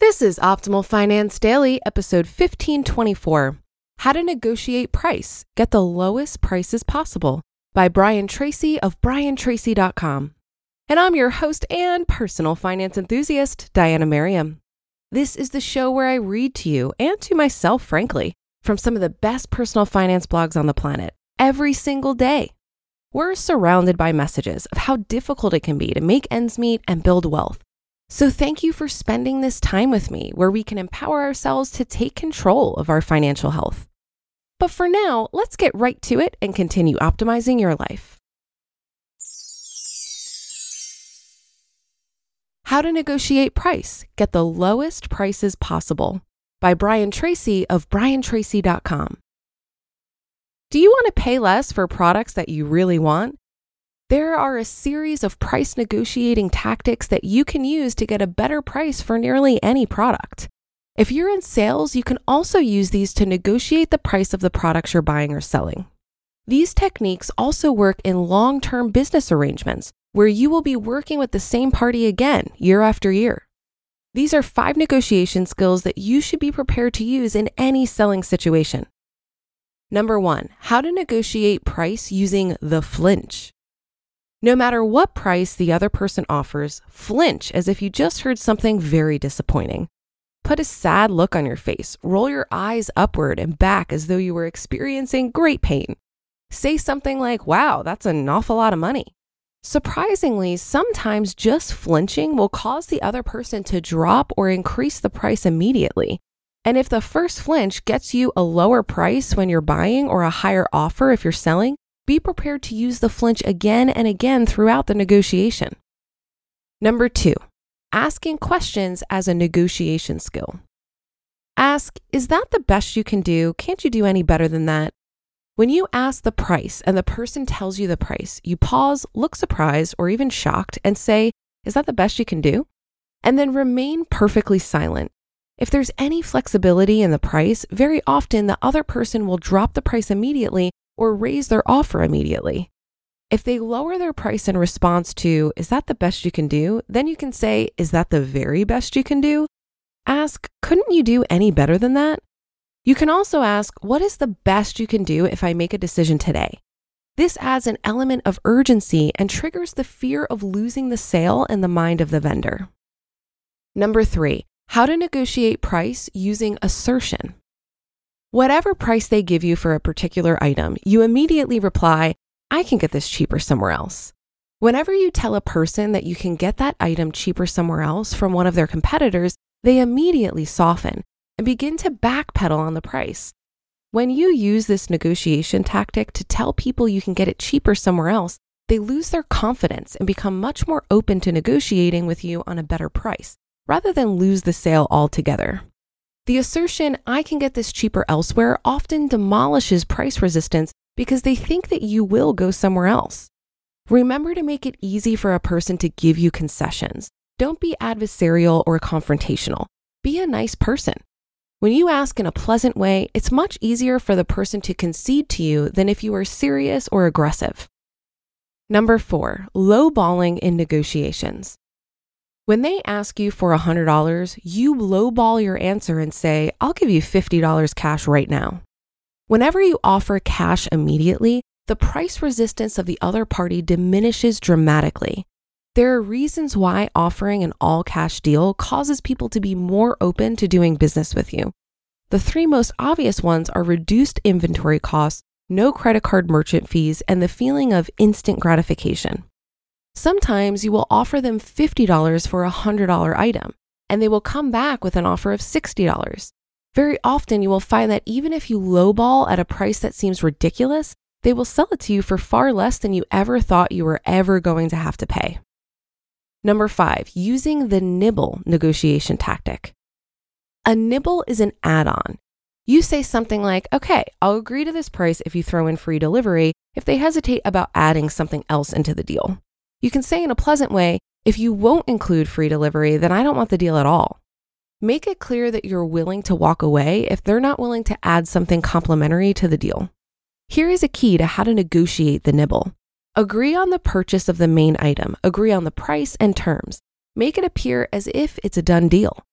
This is Optimal Finance Daily, episode 1524 How to Negotiate Price, Get the Lowest Prices Possible by Brian Tracy of briantracy.com. And I'm your host and personal finance enthusiast, Diana Merriam. This is the show where I read to you and to myself, frankly, from some of the best personal finance blogs on the planet every single day. We're surrounded by messages of how difficult it can be to make ends meet and build wealth. So, thank you for spending this time with me where we can empower ourselves to take control of our financial health. But for now, let's get right to it and continue optimizing your life. How to Negotiate Price Get the Lowest Prices Possible by Brian Tracy of briantracy.com. Do you want to pay less for products that you really want? There are a series of price negotiating tactics that you can use to get a better price for nearly any product. If you're in sales, you can also use these to negotiate the price of the products you're buying or selling. These techniques also work in long term business arrangements where you will be working with the same party again year after year. These are five negotiation skills that you should be prepared to use in any selling situation. Number one, how to negotiate price using the flinch. No matter what price the other person offers, flinch as if you just heard something very disappointing. Put a sad look on your face, roll your eyes upward and back as though you were experiencing great pain. Say something like, wow, that's an awful lot of money. Surprisingly, sometimes just flinching will cause the other person to drop or increase the price immediately. And if the first flinch gets you a lower price when you're buying or a higher offer if you're selling, be prepared to use the flinch again and again throughout the negotiation. Number two, asking questions as a negotiation skill. Ask, is that the best you can do? Can't you do any better than that? When you ask the price and the person tells you the price, you pause, look surprised or even shocked, and say, Is that the best you can do? And then remain perfectly silent. If there's any flexibility in the price, very often the other person will drop the price immediately or raise their offer immediately. If they lower their price in response to, is that the best you can do? Then you can say, is that the very best you can do? Ask, couldn't you do any better than that? You can also ask, what is the best you can do if I make a decision today? This adds an element of urgency and triggers the fear of losing the sale in the mind of the vendor. Number three, how to negotiate price using assertion. Whatever price they give you for a particular item, you immediately reply, I can get this cheaper somewhere else. Whenever you tell a person that you can get that item cheaper somewhere else from one of their competitors, they immediately soften and begin to backpedal on the price. When you use this negotiation tactic to tell people you can get it cheaper somewhere else, they lose their confidence and become much more open to negotiating with you on a better price, rather than lose the sale altogether. The assertion, I can get this cheaper elsewhere, often demolishes price resistance because they think that you will go somewhere else. Remember to make it easy for a person to give you concessions. Don't be adversarial or confrontational. Be a nice person. When you ask in a pleasant way, it's much easier for the person to concede to you than if you are serious or aggressive. Number four, lowballing in negotiations. When they ask you for $100, you lowball your answer and say, I'll give you $50 cash right now. Whenever you offer cash immediately, the price resistance of the other party diminishes dramatically. There are reasons why offering an all cash deal causes people to be more open to doing business with you. The three most obvious ones are reduced inventory costs, no credit card merchant fees, and the feeling of instant gratification. Sometimes you will offer them $50 for a $100 item, and they will come back with an offer of $60. Very often, you will find that even if you lowball at a price that seems ridiculous, they will sell it to you for far less than you ever thought you were ever going to have to pay. Number five, using the nibble negotiation tactic. A nibble is an add on. You say something like, okay, I'll agree to this price if you throw in free delivery if they hesitate about adding something else into the deal. You can say in a pleasant way, if you won't include free delivery, then I don't want the deal at all. Make it clear that you're willing to walk away if they're not willing to add something complimentary to the deal. Here is a key to how to negotiate the nibble. Agree on the purchase of the main item, agree on the price and terms. Make it appear as if it's a done deal.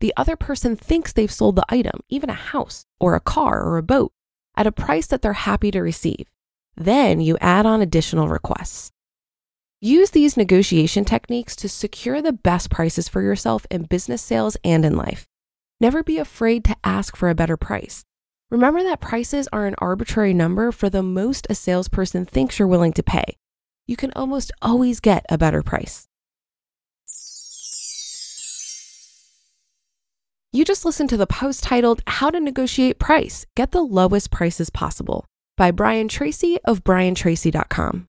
The other person thinks they've sold the item, even a house or a car or a boat, at a price that they're happy to receive. Then you add on additional requests. Use these negotiation techniques to secure the best prices for yourself in business sales and in life. Never be afraid to ask for a better price. Remember that prices are an arbitrary number for the most a salesperson thinks you're willing to pay. You can almost always get a better price. You just listened to the post titled How to Negotiate Price Get the Lowest Prices Possible by Brian Tracy of briantracy.com.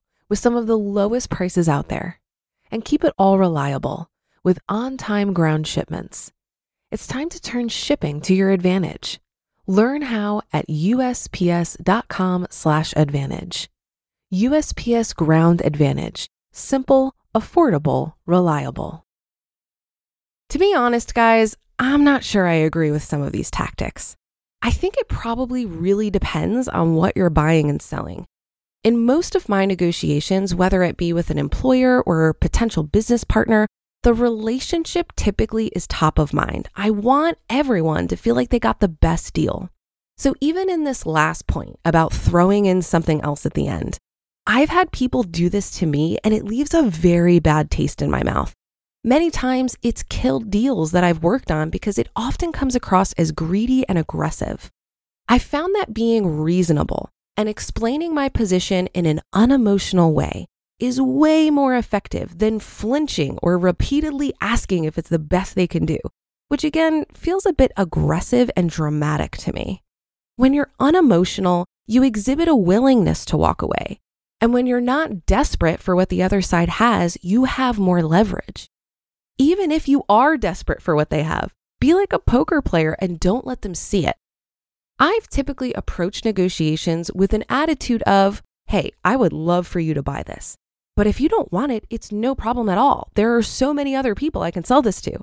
with some of the lowest prices out there. And keep it all reliable with on time ground shipments. It's time to turn shipping to your advantage. Learn how at USPS.com/slash advantage. USPS Ground Advantage. Simple, affordable, reliable. To be honest, guys, I'm not sure I agree with some of these tactics. I think it probably really depends on what you're buying and selling. In most of my negotiations, whether it be with an employer or potential business partner, the relationship typically is top of mind. I want everyone to feel like they got the best deal. So, even in this last point about throwing in something else at the end, I've had people do this to me and it leaves a very bad taste in my mouth. Many times it's killed deals that I've worked on because it often comes across as greedy and aggressive. I found that being reasonable and explaining my position in an unemotional way is way more effective than flinching or repeatedly asking if it's the best they can do, which again feels a bit aggressive and dramatic to me. When you're unemotional, you exhibit a willingness to walk away. And when you're not desperate for what the other side has, you have more leverage. Even if you are desperate for what they have, be like a poker player and don't let them see it. I've typically approached negotiations with an attitude of, hey, I would love for you to buy this. But if you don't want it, it's no problem at all. There are so many other people I can sell this to.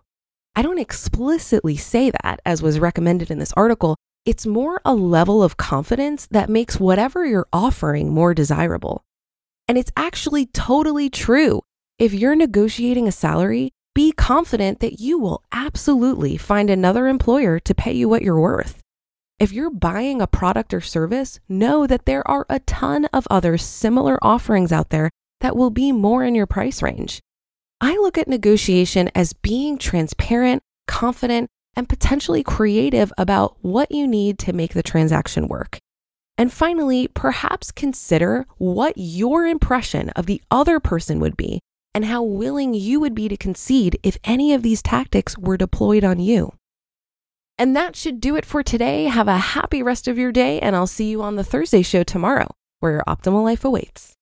I don't explicitly say that, as was recommended in this article, It's more a level of confidence that makes whatever you're offering more desirable. And it's actually totally true. If you're negotiating a salary, be confident that you will absolutely find another employer to pay you what you're worth. If you're buying a product or service, know that there are a ton of other similar offerings out there that will be more in your price range. I look at negotiation as being transparent, confident, and potentially creative about what you need to make the transaction work. And finally, perhaps consider what your impression of the other person would be and how willing you would be to concede if any of these tactics were deployed on you. And that should do it for today. Have a happy rest of your day, and I'll see you on the Thursday show tomorrow, where your optimal life awaits.